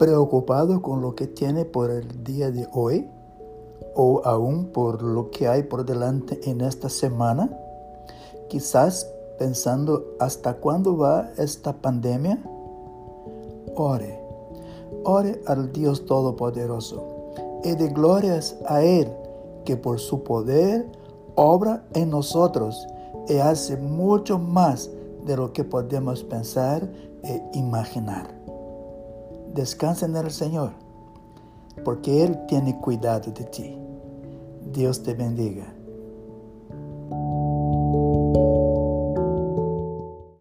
preocupado con lo que tiene por el día de hoy o aún por lo que hay por delante en esta semana? Quizás pensando hasta cuándo va esta pandemia. Ore, ore al Dios Todopoderoso y de glorias a Él que por su poder obra en nosotros y hace mucho más de lo que podemos pensar e imaginar. Descansa en el Señor, porque Él tiene cuidado de ti. Dios te bendiga.